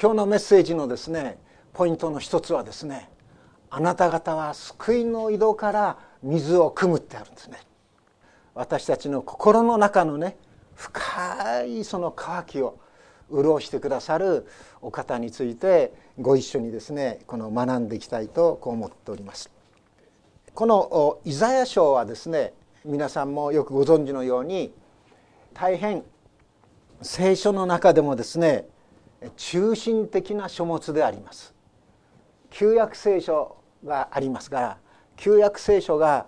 今日のメッセージのですねポイントの一つはですねあなた方は救いの井戸から水を汲むってあるんですね。私たちの心の中のね深いその渇きを潤してくださるお方についてご一緒にですねこの学んでいきたいとこう思っております。このイザヤ書はですね皆さんもよくご存知のように大変聖書の中でもですね中心的な書物であります。旧約聖書がありますから旧約聖書が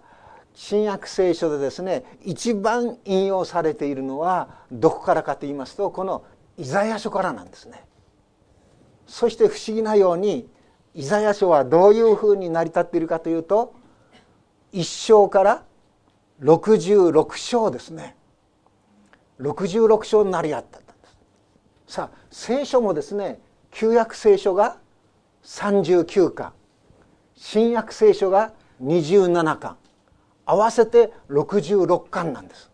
新約聖書でですね一番引用されているのはどこからかと言いますとこのイザヤ書からなんですね。そして不思議なようにイザヤ書はどういうふうに成り立っているかというと1章から66章ですね。66章になり合った。んですさあ聖書もですね旧約聖書が39巻新約聖書が27巻合わせて66巻なんです。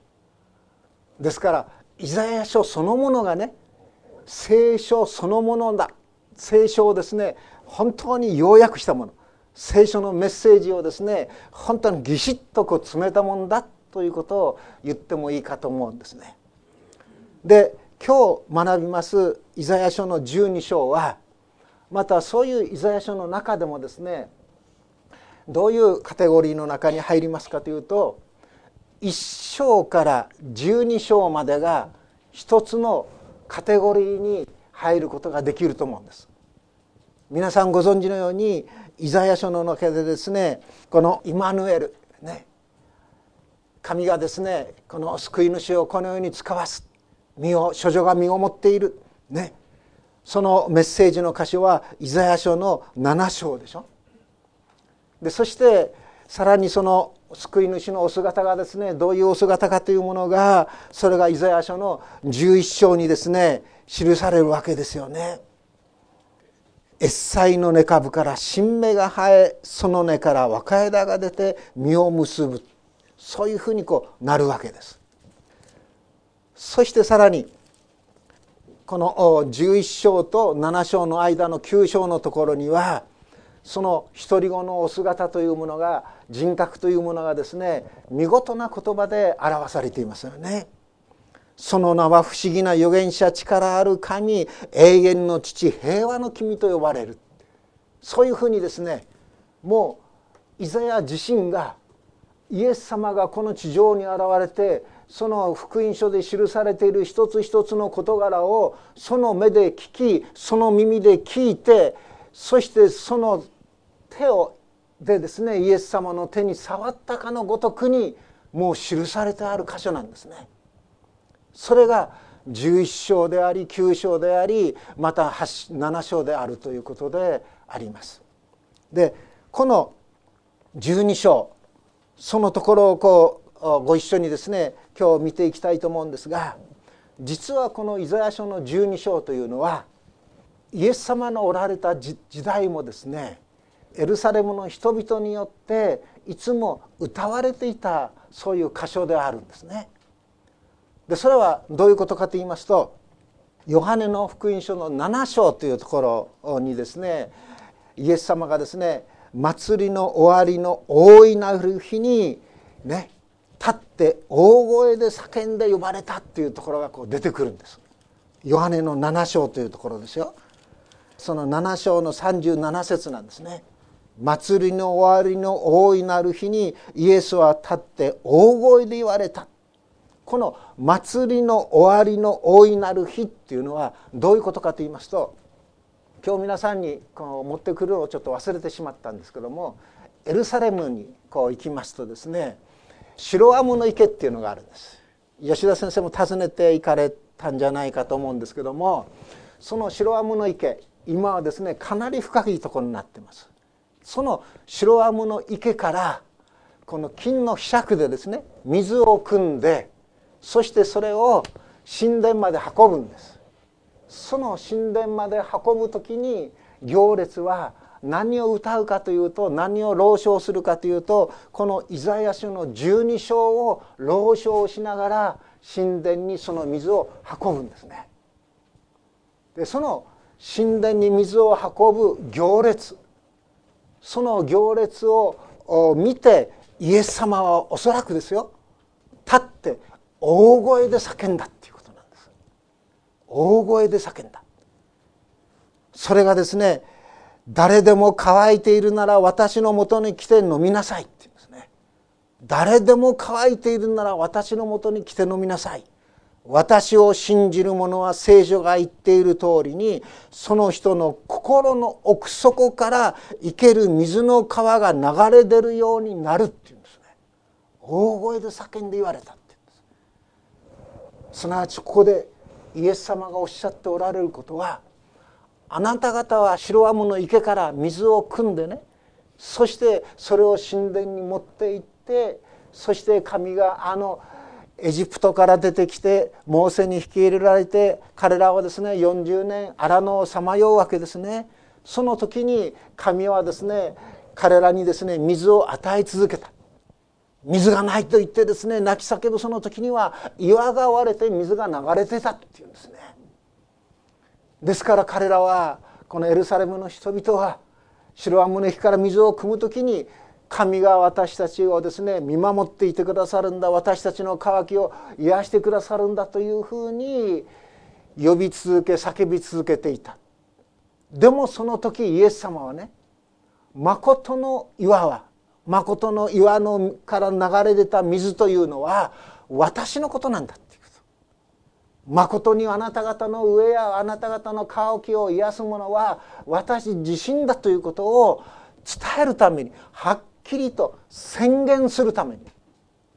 ですからイザヤ書そのものがね聖書そのものだ。聖書をですね本当に要約したもの。聖書のメッセージをですね本当にぎしっとこう詰めたもんだということを言ってもいいかと思うんですね。で今日学びますイザヤ書の12章はまたそういうイザヤ書の中でもですねどういうカテゴリーの中に入りますかというと1章から12章までが一つのカテゴリーに入ることができると思うんです。皆さんご存知のようにイザヤ書の中でですねこのイマヌエルね神がですねこの救い主をこのように使わす。身を処女が身を持っているねそのメッセージの箇所はイザヤ書の7章でしょでそしてさらにその救い主のお姿がですねどういうお姿かというものがそれがイザヤ書の11章にですね記されるわけですよね。エッサイの根株から新芽が生えその根から若枝が出て実を結ぶそういうふうにこうなるわけです。そしてさらにこの11章と7章の間の9章のところにはその独り子のお姿というものが人格というものがですね見事な言葉で表されていますよね。その名は不思議な預言者力ある神永遠の父平和の君と呼ばれるそういうふうにですねもうイザヤ自身がイエス様がこの地上に現れてその福音書で記されている一つ一つの事柄をその目で聞きその耳で聞いてそしてその手をでですねイエス様の手に触ったかのごとくにもう記されてある箇所なんですね。それが11章であり9章でありまた7章であるということであります。でこの12章そのところをこうご一緒にですね今日見ていきたいと思うんですが実はこのイザヤ書の12章というのはイエス様のおられた時代もですねエルサレムの人々によっていつも歌われていたそういう箇所であるんですね。でそれはどういうことかと言いますとヨハネの福音書の7章というところにですねイエス様がですね祭りの終わりの大いなる日にね立って大声で叫んで呼ばれたっていうところがこう出てくるんです。ヨハネの7章というところですよ。その7章の37節なんですね。祭りの終わりの大いなる日にイエスは立って大声で言われたこの祭りの終わりの大いなる日っていうのはどういうことかと言いますと今日皆さんにこう持ってくるのをちょっと忘れてしまったんですけどもエルサレムにこう行きますとですね白アムの池っていうのがあるんです。吉田先生も訪ねて行かれたんじゃないかと思うんですけどもその白アムの池今はですねかなり深いところになってます。その白アムの池からこの金の柄杓でですね水を汲んでそしてそれを神殿まで運ぶんです。その神殿まで運ぶ時に行列は何を歌うかというと何を朗唱するかというとこのイザヤ書の12章を朗唱しながら神殿にその水を運ぶんですね。でその神殿に水を運ぶ行列その行列を見てイエス様はおそらくですよ立って大声で叫んだっていうことなんです大声で叫んだそれがですね誰でも乾いているなら私のもとに来て飲みなさいって言うんですね。誰でも乾いているなら私のもとに来て飲みなさい。私を信じる者は聖書が言っている通りにその人の心の奥底から生ける水の川が流れ出るようになるっていうんですね。大声で叫んで言われたって言うんです。すなわちここでイエス様がおっしゃっておられることはあなた方は白アムの池から水を汲んでねそしてそれを神殿に持って行ってそして神があのエジプトから出てきてモーセに引き入れられて彼らはですね40年荒野をさまようわけですね。その時に神はですね彼らにですね水を与え続けた。水がないと言ってですね泣き叫ぶその時には岩が割れて水が流れてたっていうんですね。ですから彼らはこのエルサレムの人々は白アムのから水を汲む時に神が私たちをですね見守っていてくださるんだ。私たちの渇きを癒してくださるんだというふうに呼び続け叫び続けていた。でもその時イエス様はね誠の岩は誠の岩のから流れ出た水というのは私のことなんだって。誠にあなた方の上やあなた方の渇きを癒すものは私自身だということを伝えるためにはっきりと宣言するために。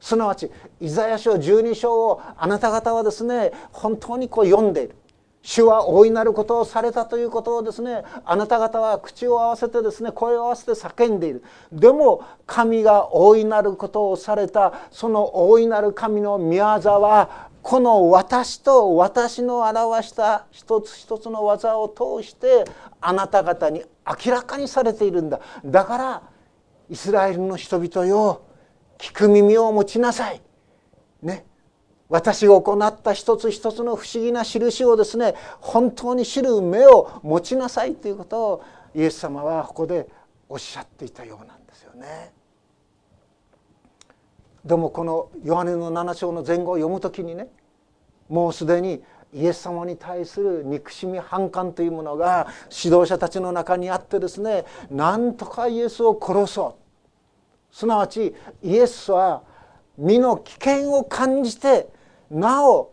すなわちイザヤ書12章をあなた方はですね本当にこう読んでいる。主は大いなることをされたということをですねあなた方は口を合わせてですね声を合わせて叫んでいる。でも神が大いなることをされたその大いなる神の御業はこの私と私の表した一つ一つの技を通してあなた方に明らかにされているんだだからイスラエルの人々よ聞く耳を持ちなさい。ね。私が行った一つ一つの不思議な印をですね本当に知る目を持ちなさいということをイエス様はここでおっしゃっていたようなんですよね。でもこのヨハネの7章の前後を読む時にねもうすでにイエス様に対する憎しみ反感というものが指導者たちの中にあってですねなんとかイエスを殺そうすなわちイエスは身の危険を感じてなお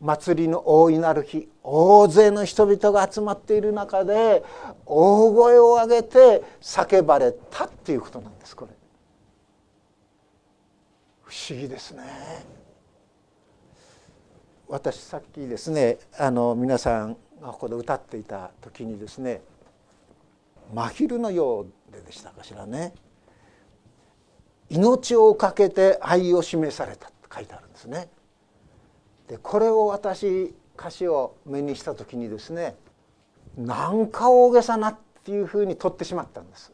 祭りの大いなる日大勢の人々が集まっている中で大声を上げて叫ばれたっていうことなんですこれ。不思議ですね。私さっきですねあの皆さんがここで歌っていた時にですね真昼のようででしたかしらね命をかけて愛を示されたと書いてあるんですね。でこれを私歌詞を目にした時にですねなんか大げさなっていうふうに取ってしまったんです。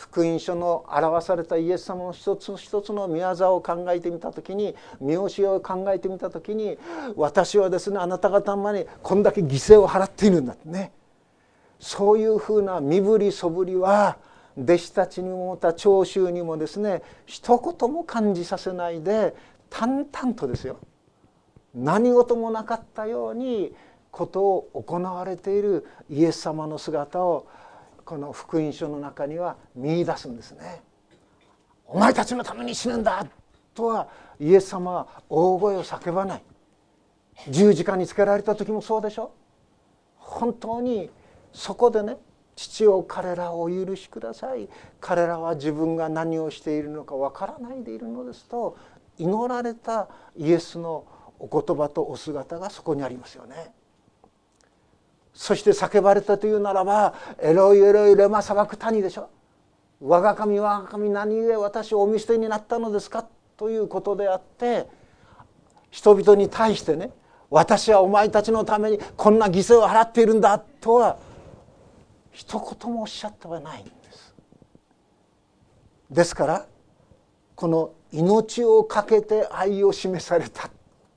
福音書の表されたイエス様の一つ一つの御業を考えてみた時に見教えを考えてみた時に私はですねあなた方の前にこんだけ犠牲を払っているんだってね。そういうふうな身振りそぶりは弟子たちにもまた聴衆にもですね一言も感じさせないで淡々とですよ。何事もなかったようにことを行われているイエス様の姿をこの福音書の中には見出すんですね。お前たちのために死ぬんだとはイエス様は大声を叫ばない十字架につけられた時もそうでしょ本当にそこでね父を彼らをお許しください彼らは自分が何をしているのかわからないでいるのですと祈られたイエスのお言葉とお姿がそこにありますよね。そして叫ばれたというならば「エロイエロイレマ砂漠谷」でしょ「我が神我が神何故私をお見捨てになったのですか」ということであって人々に対してね私はお前たちのためにこんな犠牲を払っているんだとは一言もおっしゃってはないんです。ですからこの「命を懸けて愛を示された」っ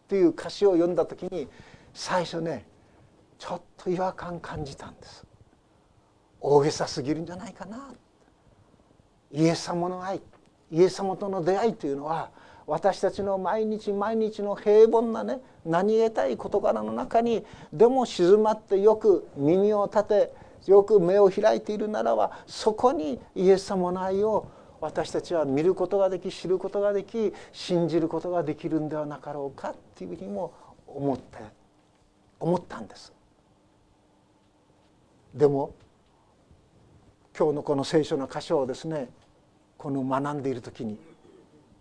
ていう歌詞を読んだ時に最初ねちょっと違和感感じたんです大げさすぎるんじゃないかなイエス様の愛イエス様との出会いというのは私たちの毎日毎日の平凡なね何気たい事柄の中にでも静まってよく耳を立てよく目を開いているならばそこにイエス様の愛を私たちは見ることができ知ることができ信じることができるんではなかろうかっていうふうにも思って思ったんです。でも今日のこの聖書の箇所をですねこの学んでいる時に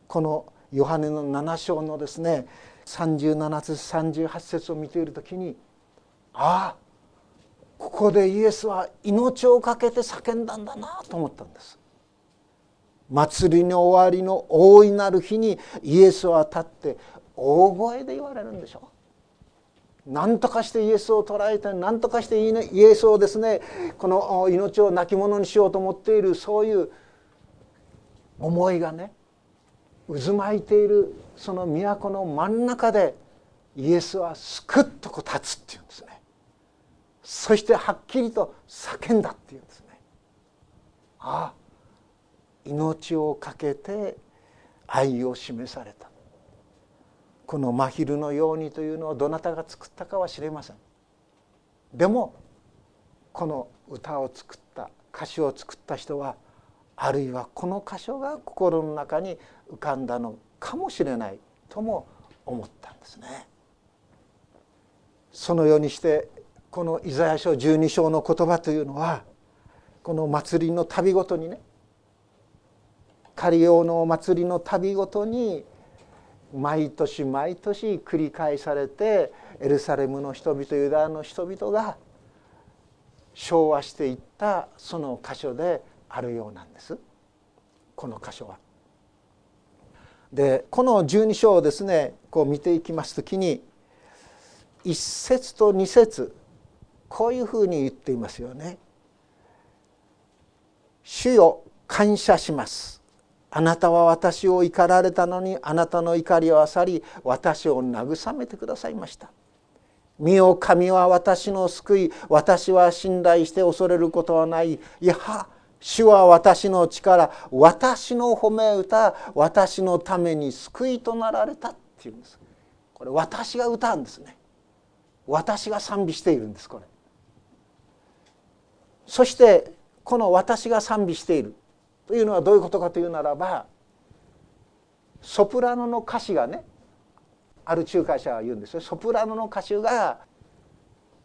このヨハネの7章のですね37節38節を見ている時にああここでイエスは命を懸けて叫んだんだなと思ったんです。祭りの終わりの大いなる日にイエスは立って大声で言われるんでしょう。何とかしてイエスを捉えて何とかしてイエスをですねこの命を亡き者にしようと思っているそういう思いがね渦巻いているその都の真ん中でイエスはすくっとこう立つっていうんですね。そしてはっきりと叫んだっていうんですね。ああ命を懸けて愛を示された。この真昼のようにというのをどなたが作ったかは知れませんでもこの歌を作った歌詞を作った人はあるいはこの箇所が心の中に浮かんだのかもしれないとも思ったんですね。そのようにしてこのイザヤ書12章の言葉というのはこの祭りの旅ごとにねカリオの祭りの旅ごとに毎年毎年繰り返されてエルサレムの人々ユダヤの人々が昭和していったその箇所であるようなんですこの箇所は。でこの12章をですねこう見ていきます時に1節と2節こういうふうに言っていますよね。主よ感謝しますあなたは私を怒られたのにあなたの怒りをあさり私を慰めてくださいました。身を神は私の救い私は信頼して恐れることはない。いや主は私の力私の褒め歌私のために救いとなられたっていうんです。これ私が歌うんですね。私が賛美しているんですこれ。そしてこの私が賛美している。というのはどういうことかというならばソプラノの歌手がねある仲介者は言うんですよ。ソプラノの歌手が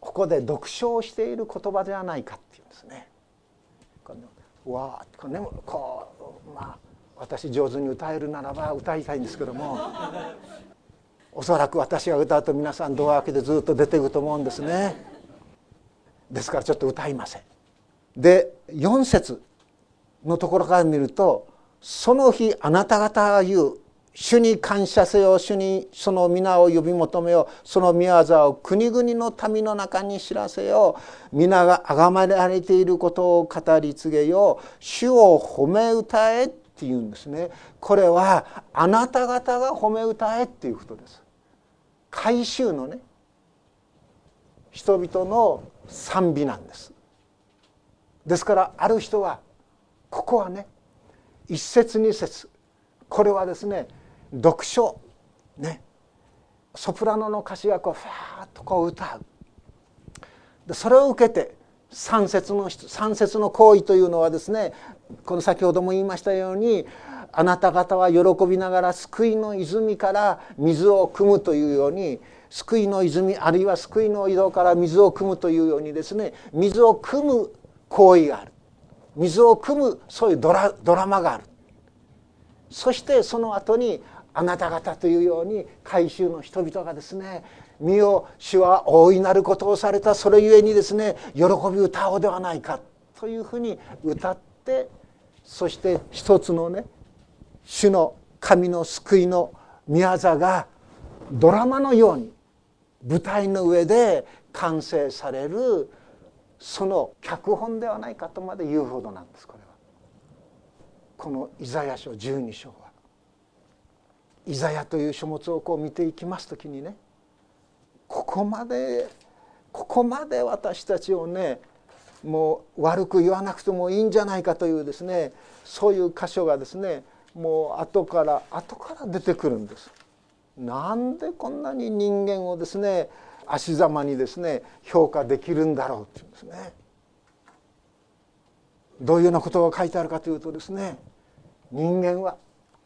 ここで読書している言葉ではないかっていうんですね。わーこねこうまあ私上手に歌えるならば歌いたいんですけどもおそらく私が歌うと皆さんドア開けてずっと出ていくと思うんですね。ですからちょっと歌いません。で4節。のところから見ると「その日あなた方が言う主に感謝せよ主にその皆を呼び求めよその御業を国々の民の中に知らせよ皆が崇められていることを語り継げよ主を褒め歌えっていうんですね。これはあなた方が褒め歌えっていうことです。改宗のね人々の賛美なんです。ですからある人はここはね一節二節。これはですね読書。ね。ソプラノの歌詞がこうファーッとこう歌う。でそれを受けて三節の三節の行為というのはですねこの先ほども言いましたようにあなた方は喜びながら救いの泉から水を汲むというように救いの泉あるいは救いの井戸から水を汲むというようにですね水を汲む行為がある。水を汲むそういうドラドラマがある。そしてその後にあなた方というように改宗の人々がですね身を主は大いなることをされたそれゆえにですね喜び歌おうではないかというふうに歌ってそして一つのね主の神の救いの宮座がドラマのように舞台の上で完成されるその脚本ではないかとまで言うほどなんですこれは。このイザヤ書12章は。イザヤという書物をこう見ていきます時にねここまでここまで私たちをねもう悪く言わなくてもいいんじゃないかというですねそういう箇所がですねもう後から後から出てくるんです。なんでこんなに人間をですね足ざまにですね評価できるんだろうっていうんですね。どういうようなことが書いてあるかというとですね人間は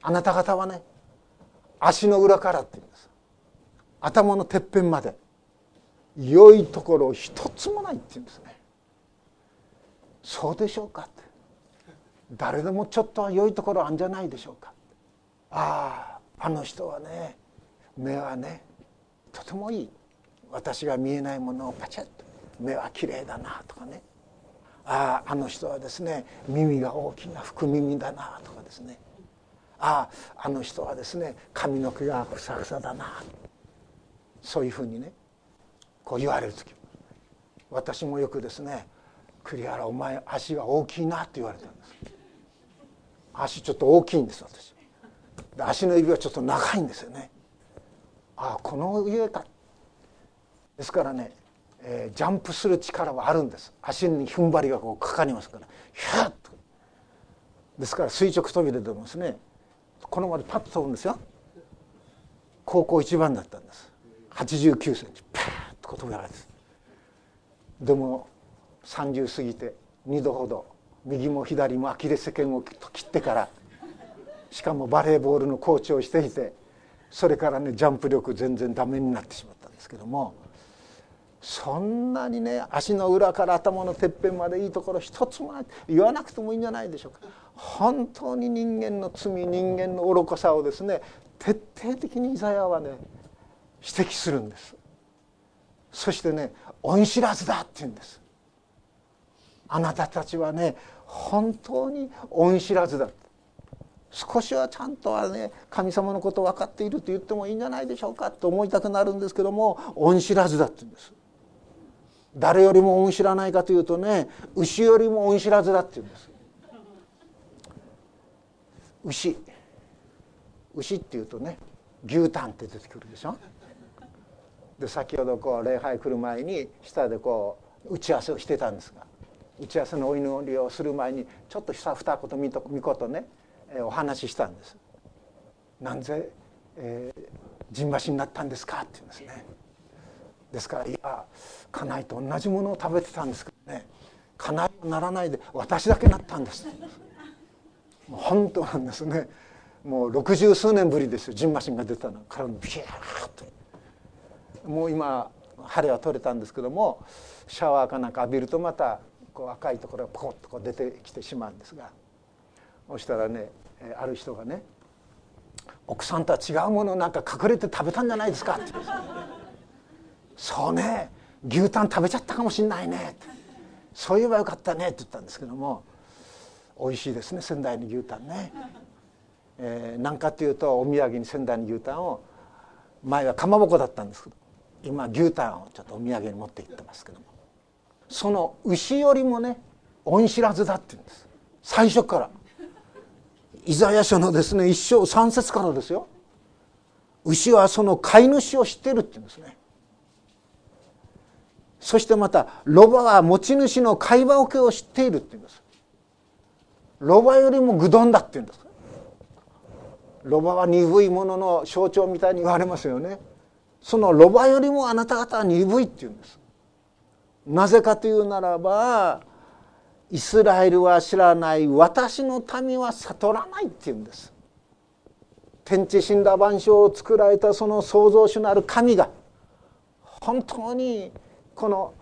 あなた方はね足の裏からって言うんです。頭のてっぺんまで良いところ一つもないって言うんですね。そうでしょうかって。誰でもちょっとは良いところあるんじゃないでしょうか。あああの人はね目はねとてもいい。私が見えないものをパチッと目は綺麗だなとかね。あああの人はですね耳が大きな福耳だなとかですね。あああの人はですね髪の毛がふさふさだな。そういうふうにねこう言われる時。私もよくですね「栗原お前足が大きいな」って言われたんです。足ちょっと大きいんです私。足の指はちょっと長いんですよね。ああこの上かですからねえー、ジャンプする力はあるんです。足に踏ん張りがこうかかりますから。ヒャッと。ですから垂直飛びででもですねこのまでパッと飛ぶんですよ。高校一番だったんです。89センチ。パーッと飛び上がるんです。でも30過ぎて2度ほど右も左もアキレス腱を切ってからしかもバレーボールのコーチをしていてそれからねジャンプ力全然ダメになってしまったんですけどもそんなにね足の裏から頭のてっぺんまでいいところ一つもない言わなくてもいいんじゃないでしょうか。本当に人間の罪人間の愚かさをですね徹底的にイザヤはね指摘するんです。そしてね恩知らずだって言うんです。あなたたちはね本当に恩知らずだ。少しはちゃんとはね神様のこと分かっていると言ってもいいんじゃないでしょうかと思いたくなるんですけども恩知らずだって言うんです。誰よりも恩知らないかというとね牛よりも恩知らずだって言うんです。牛。牛っていうとね牛タンって出てくるでしょ。で先ほどこう礼拝来る前に下でこう打ち合わせをしてたんですが打ち合わせのお祈りをする前にちょっと二言見と見事ねお話ししたんです「なんぜ、えー、陣馬になったんですか?」って言うんですね。ですからいや家内と同じものを食べてたんですけどね家内はならないで私だけなったんです。本当なんですね。もう六十数年ぶりですよ。ジンマシンが出たの。からビャーともう今晴れは取れたんですけどもシャワーかなんか浴びるとまたこう赤いところがポコッとこう出てきてしまうんですがそしたらねある人がね「奥さんとは違うものなんか隠れて食べたんじゃないですか」って。言うんですそうね牛タン食べちゃったかもしんないね。そういえばよかったねって言ったんですけども美味しいですね仙台の牛タンね、えー、何かっていうとお土産に仙台の牛タンを前はかまぼこだったんですけど今牛タンをちょっとお土産に持って行ってますけども。その牛よりもね恩知らずだって言うんです。最初から。イザヤ書のですね一章三節からですよ。牛はその飼い主を知ってるって言うんですね。そしてまたロバは持ち主の会話桶を知っているって言うんです。ロバよりも愚鈍だって言うんです。ロバは鈍いものの象徴みたいに言われますよね。そのロバよりもあなた方は鈍いって言うんです。なぜかというならばイスラエルは知らない私の民は悟らないって言うんです。天地神羅万象を作られたその創造主なる神が本当にこの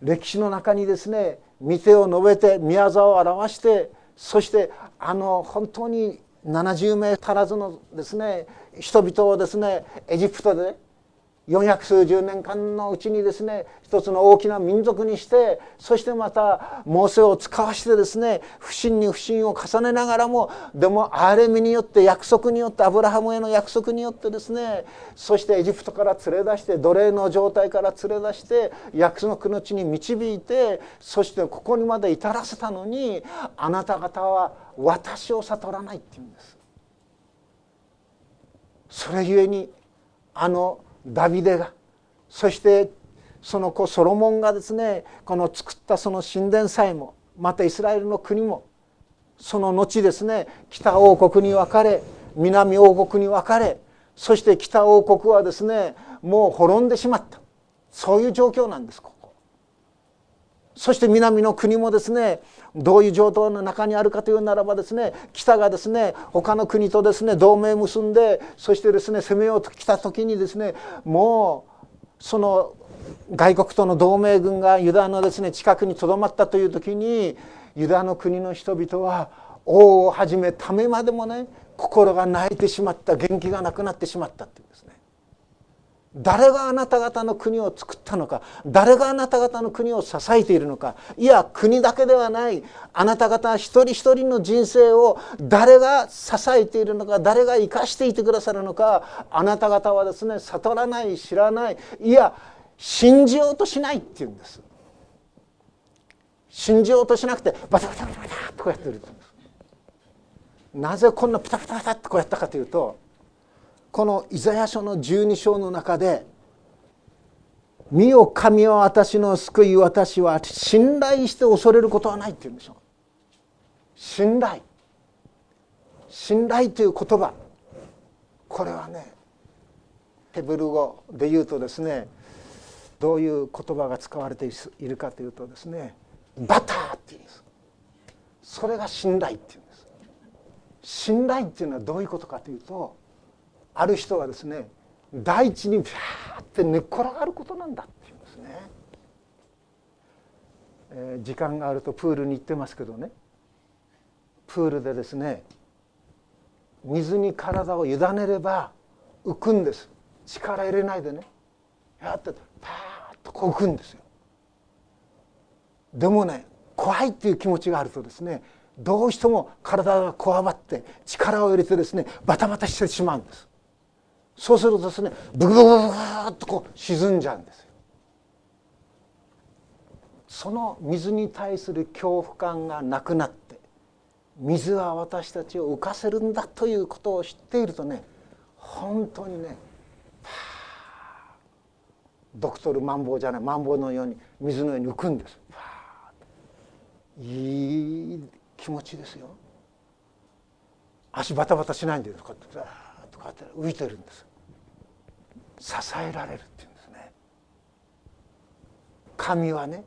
歴史の中にですね見てを述べて宮沢を表してそしてあの本当に70名足らずのですね人々をですねエジプトで四百数十年間のうちにですね一つの大きな民族にしてそしてまたモーセを使わしてですね不信に不信を重ねながらもでも憐れみによって約束によってアブラハムへの約束によってですねそしてエジプトから連れ出して奴隷の状態から連れ出して約束の地に導いてそしてここにまで至らせたのにあなた方は私を悟らないって言うんです。それゆえにあのダビデが。そしてその子ソロモンがですねこの作ったその神殿さえもまたイスラエルの国もその後ですね北王国に分かれ南王国に分かれそして北王国はですねもう滅んでしまった。そういう状況なんですここ。そして南の国もですねどういう状況の中にあるかというならばですね北がですね他の国とですね同盟結んでそしてですね攻めようと来た時にですねもうその外国との同盟軍がユダのですね近くにとどまったという時にユダの国の人々は王をはじめためまでもね心が泣いてしまった元気がなくなってしまったっていうんです。誰があなた方の国を作ったのか誰があなた方の国を支えているのか。いや国だけではない。あなた方一人一人の人生を誰が支えているのか誰が生かしていてくださるのか。あなた方はですね悟らない知らない。いや信じようとしないっていうんです。信じようとしなくてバタバタバタバタとこうやってるなぜこんなプタプタプタってこうやったかというとこのイザヤ書の12章の中で「見よ神は私の救い私は信頼して恐れることはない」って言うんでしょう。信頼。信頼という言葉。これはねヘブル語で言うとですねどういう言葉が使われているかというとですねバターっていうんです。それが信頼っていうんです。信頼っていうのはどういうことかというとある人はですね大地にピャーって寝っ転がることなんだっていうんですね、えー、時間があるとプールに行ってますけどね。プールでですね水に体を委ねれば浮くんです。力入れないでね。やってパーッとこう浮くんですよ。でもね怖いっていう気持ちがあるとですねどうしても体がこわばって力を入れてですねバタバタしてしまうんです。そうするとですねブクブクブクっとこう沈んじゃうんですよ。その水に対する恐怖感がなくなって水は私たちを浮かせるんだということを知っているとね本当にねドクトルマンボウじゃないマンボウのように水のように浮くんです。いい気持ちですよ。足バタバタしないんでこうやってうやって浮いてるんです。支えられるっていうんですね。神はね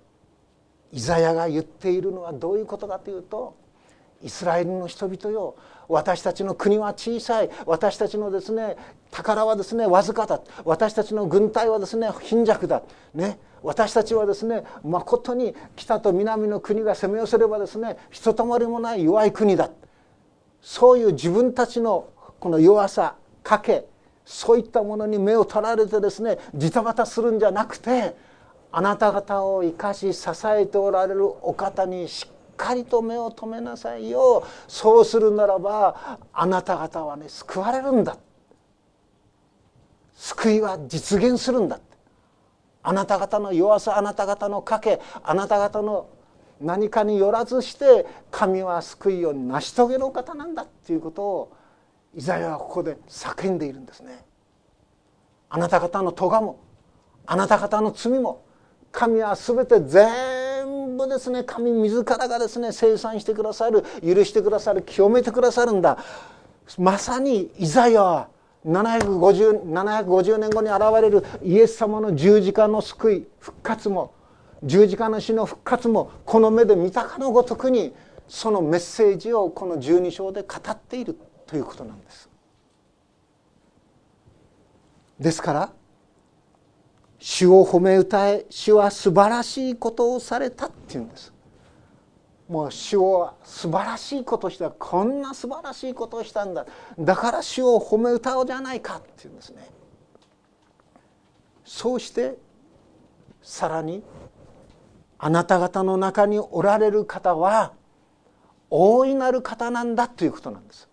イザヤが言っているのはどういうことかというとイスラエルの人々よ私たちの国は小さい私たちのですね宝はですねわずかだ。私たちの軍隊はですね貧弱だ。ね。私たちはですねまことに北と南の国が攻め寄せればですねひとたまりもない弱い国だ。そういう自分たちのこの弱さ賭けそういったものに目を取られてですねジタバタするんじゃなくてあなた方を生かし支えておられるお方にしっかりと目を留めなさいよ。そうするならばあなた方はね救われるんだ。救いは実現するんだあなた方の弱さあなた方の賭けあなた方の何かによらずして神は救いを成し遂げるお方なんだっていうことをイザヤはここで叫んでいるんですね。あなた方の咎もあなた方の罪も神は全て全部ですね神自らがですね生産してくださる許してくださる清めてくださるんだまさにイザヤは 750, 750年後に現れるイエス様の十字架の救い復活も十字架の死の復活もこの目で見たかのごとくにそのメッセージをこの十二章で語っているということなんです。ですから主を褒め歌え主は素晴らしいことをされたっていうんです。もう主を素晴らしいことしたこんな素晴らしいことをしたんだだから主を褒め歌おうじゃないかっていうんですねそうしてさらにあなた方の中におられる方は大いなる方なんだということなんです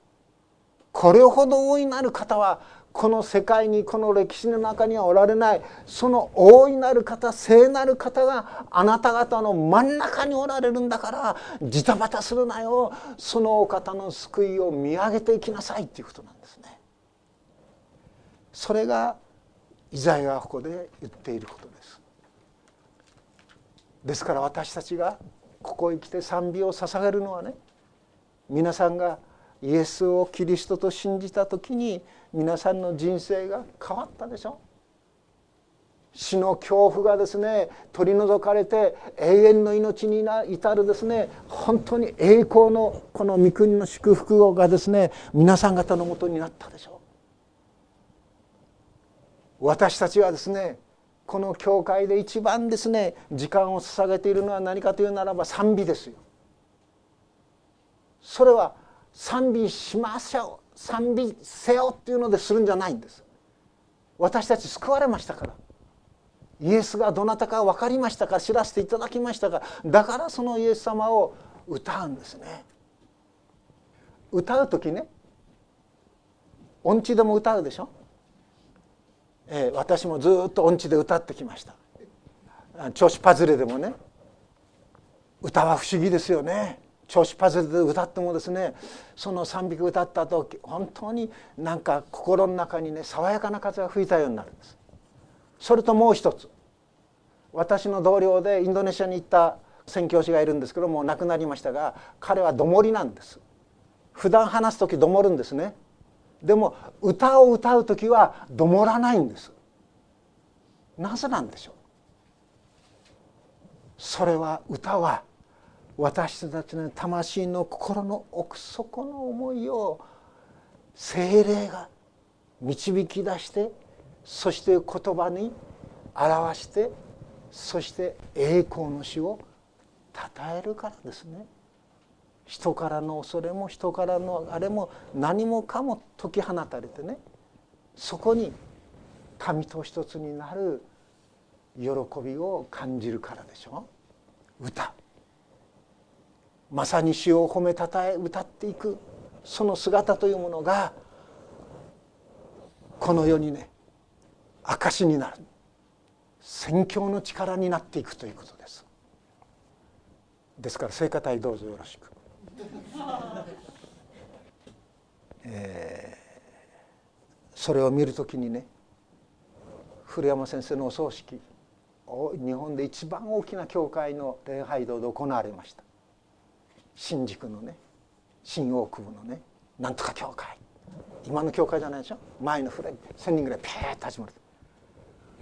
これほど大いなる方はこの世界にこの歴史の中にはおられないその大いなる方聖なる方があなた方の真ん中におられるんだからジタバタするなよそのお方の救いを見上げていきなさいっていうことなんですね。それがイザヤがここで言っていることです。ですから私たちがここへ来て賛美を捧げるのはね皆さんがイエスをキリストと信じた時に皆さんの人生が変わったでしょ？死の恐怖がですね取り除かれて永遠の命に至るですね本当に栄光のこの御国の祝福がですね皆さん方のもとになったでしょう私たちはですねこの教会で一番ですね時間を捧げているのは何かというならば賛美ですよ。それは賛美しましょう賛美せよっていうのでするんじゃないんです。私たち救われましたから。イエスがどなたか分かりましたか知らせていただきましたか。だからそのイエス様を歌うんですね。歌う時ね音痴でも歌うでしょ？えー、私もずっと音痴で歌ってきました。調子パズルでもね。歌は不思議ですよね。調子パズルで歌ってもですねその賛美歌った後本当になんか心の中にね爽やかな風が吹いたようになるんです。それともう一つ私の同僚でインドネシアに行った宣教師がいるんですけども亡くなりましたが彼はどもりなんです。普段話す時どもるんですね。でも歌を歌う時はどもらないんです。なぜなんでしょう。それは歌は私たちの魂の心の奥底の思いを精霊が導き出してそして言葉に表してそして栄光の死を称えるからですね。人からの恐れも人からのあれも何もかも解き放たれてねそこに神と一つになる喜びを感じるからでしょ歌まさに詩を褒めたたえ歌っていくその姿というものがこの世にね証になる。宣教の力になっていくということです。ですから聖歌隊どうぞよろしく。えー、それを見るときにね古山先生のお葬式日本で一番大きな教会の礼拝堂で行われました。新宿のね新大久保のねなんとか教会。今の教会じゃないでしょ？前の古い1,000人ぐらいピーッと始まる。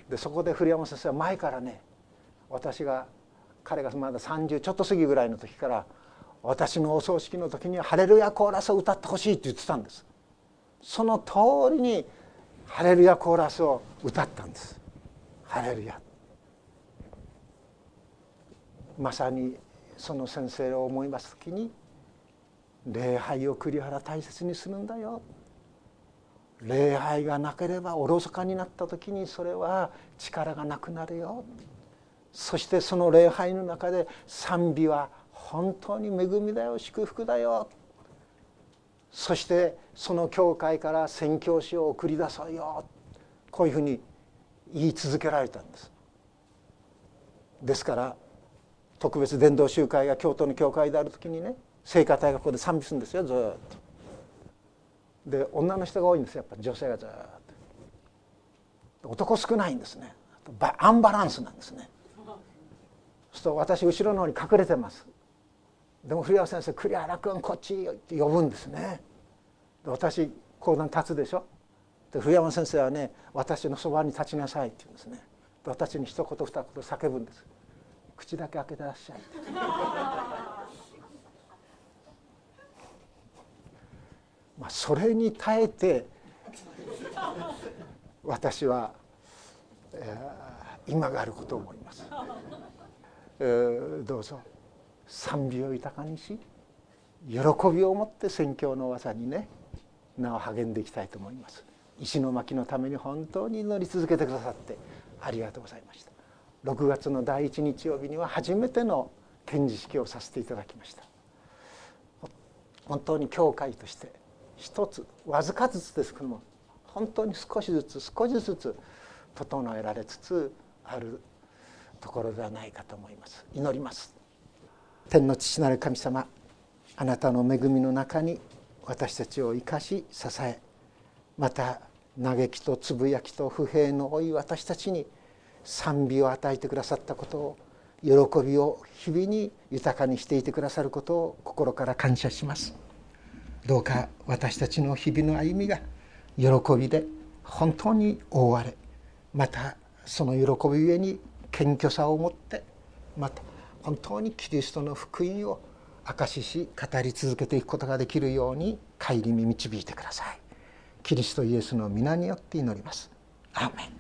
でそこで古山先生は前からね私が彼がまだ30ちょっと過ぎぐらいの時から私のお葬式の時に「ハレルヤコーラスを歌ってほしい」って言ってたんです。その通りに「ハレルヤコーラス」を歌ったんです。ハレルヤ。まさにその先生を思います時に礼拝を栗原大切にするんだよ。礼拝がなければおろそかになった時にそれは力がなくなるよ。そしてその礼拝の中で賛美は本当に恵みだよ。祝福だよ。そしてその教会から宣教師を送り出そうよ。こういうふうに言い続けられたんです。ですから特別伝道集会が京都の教会である時にね聖歌隊がここで賛美するんですよずっと。で女の人が多いんですよやっぱ女性がずっと。男少ないんですね。アンバランスなんですね。すると私後ろの方に隠れてます。でも古谷先生栗原君こっちって呼ぶんですね。で私講談立つでしょ。で古山先生はね私のそばに立ちなさいって言うんですね。で私に一言二言叫ぶんです。口だけ開けてらっしゃいまあそれに耐えて私は、えー、今があることを思います、えー、どうぞ。賛美を豊かにし喜びを持って宣教の技にね名を励んでいきたいと思います。石巻のために本当に祈り続けてくださってありがとうございました。6月の第1日曜日には初めての展示式をさせていただきました。本当に教会として一つわずかずつですけども本当に少しずつ少しずつ整えられつつあるところではないかと思います。祈ります。天の父なる神様あなたの恵みの中に私たちを生かし支えまた嘆きとつぶやきと不平の多い私たちに賛美を与えてくださったことを喜びを日々に豊かにしていてくださることを心から感謝します。どうか私たちの日々の歩みが喜びで本当に覆われまたその喜びゆえに謙虚さを持ってまた本当にキリストの福音を証しし語り続けていくことができるように顧み導いてください。キリストイエスの皆によって祈ります。アーメン。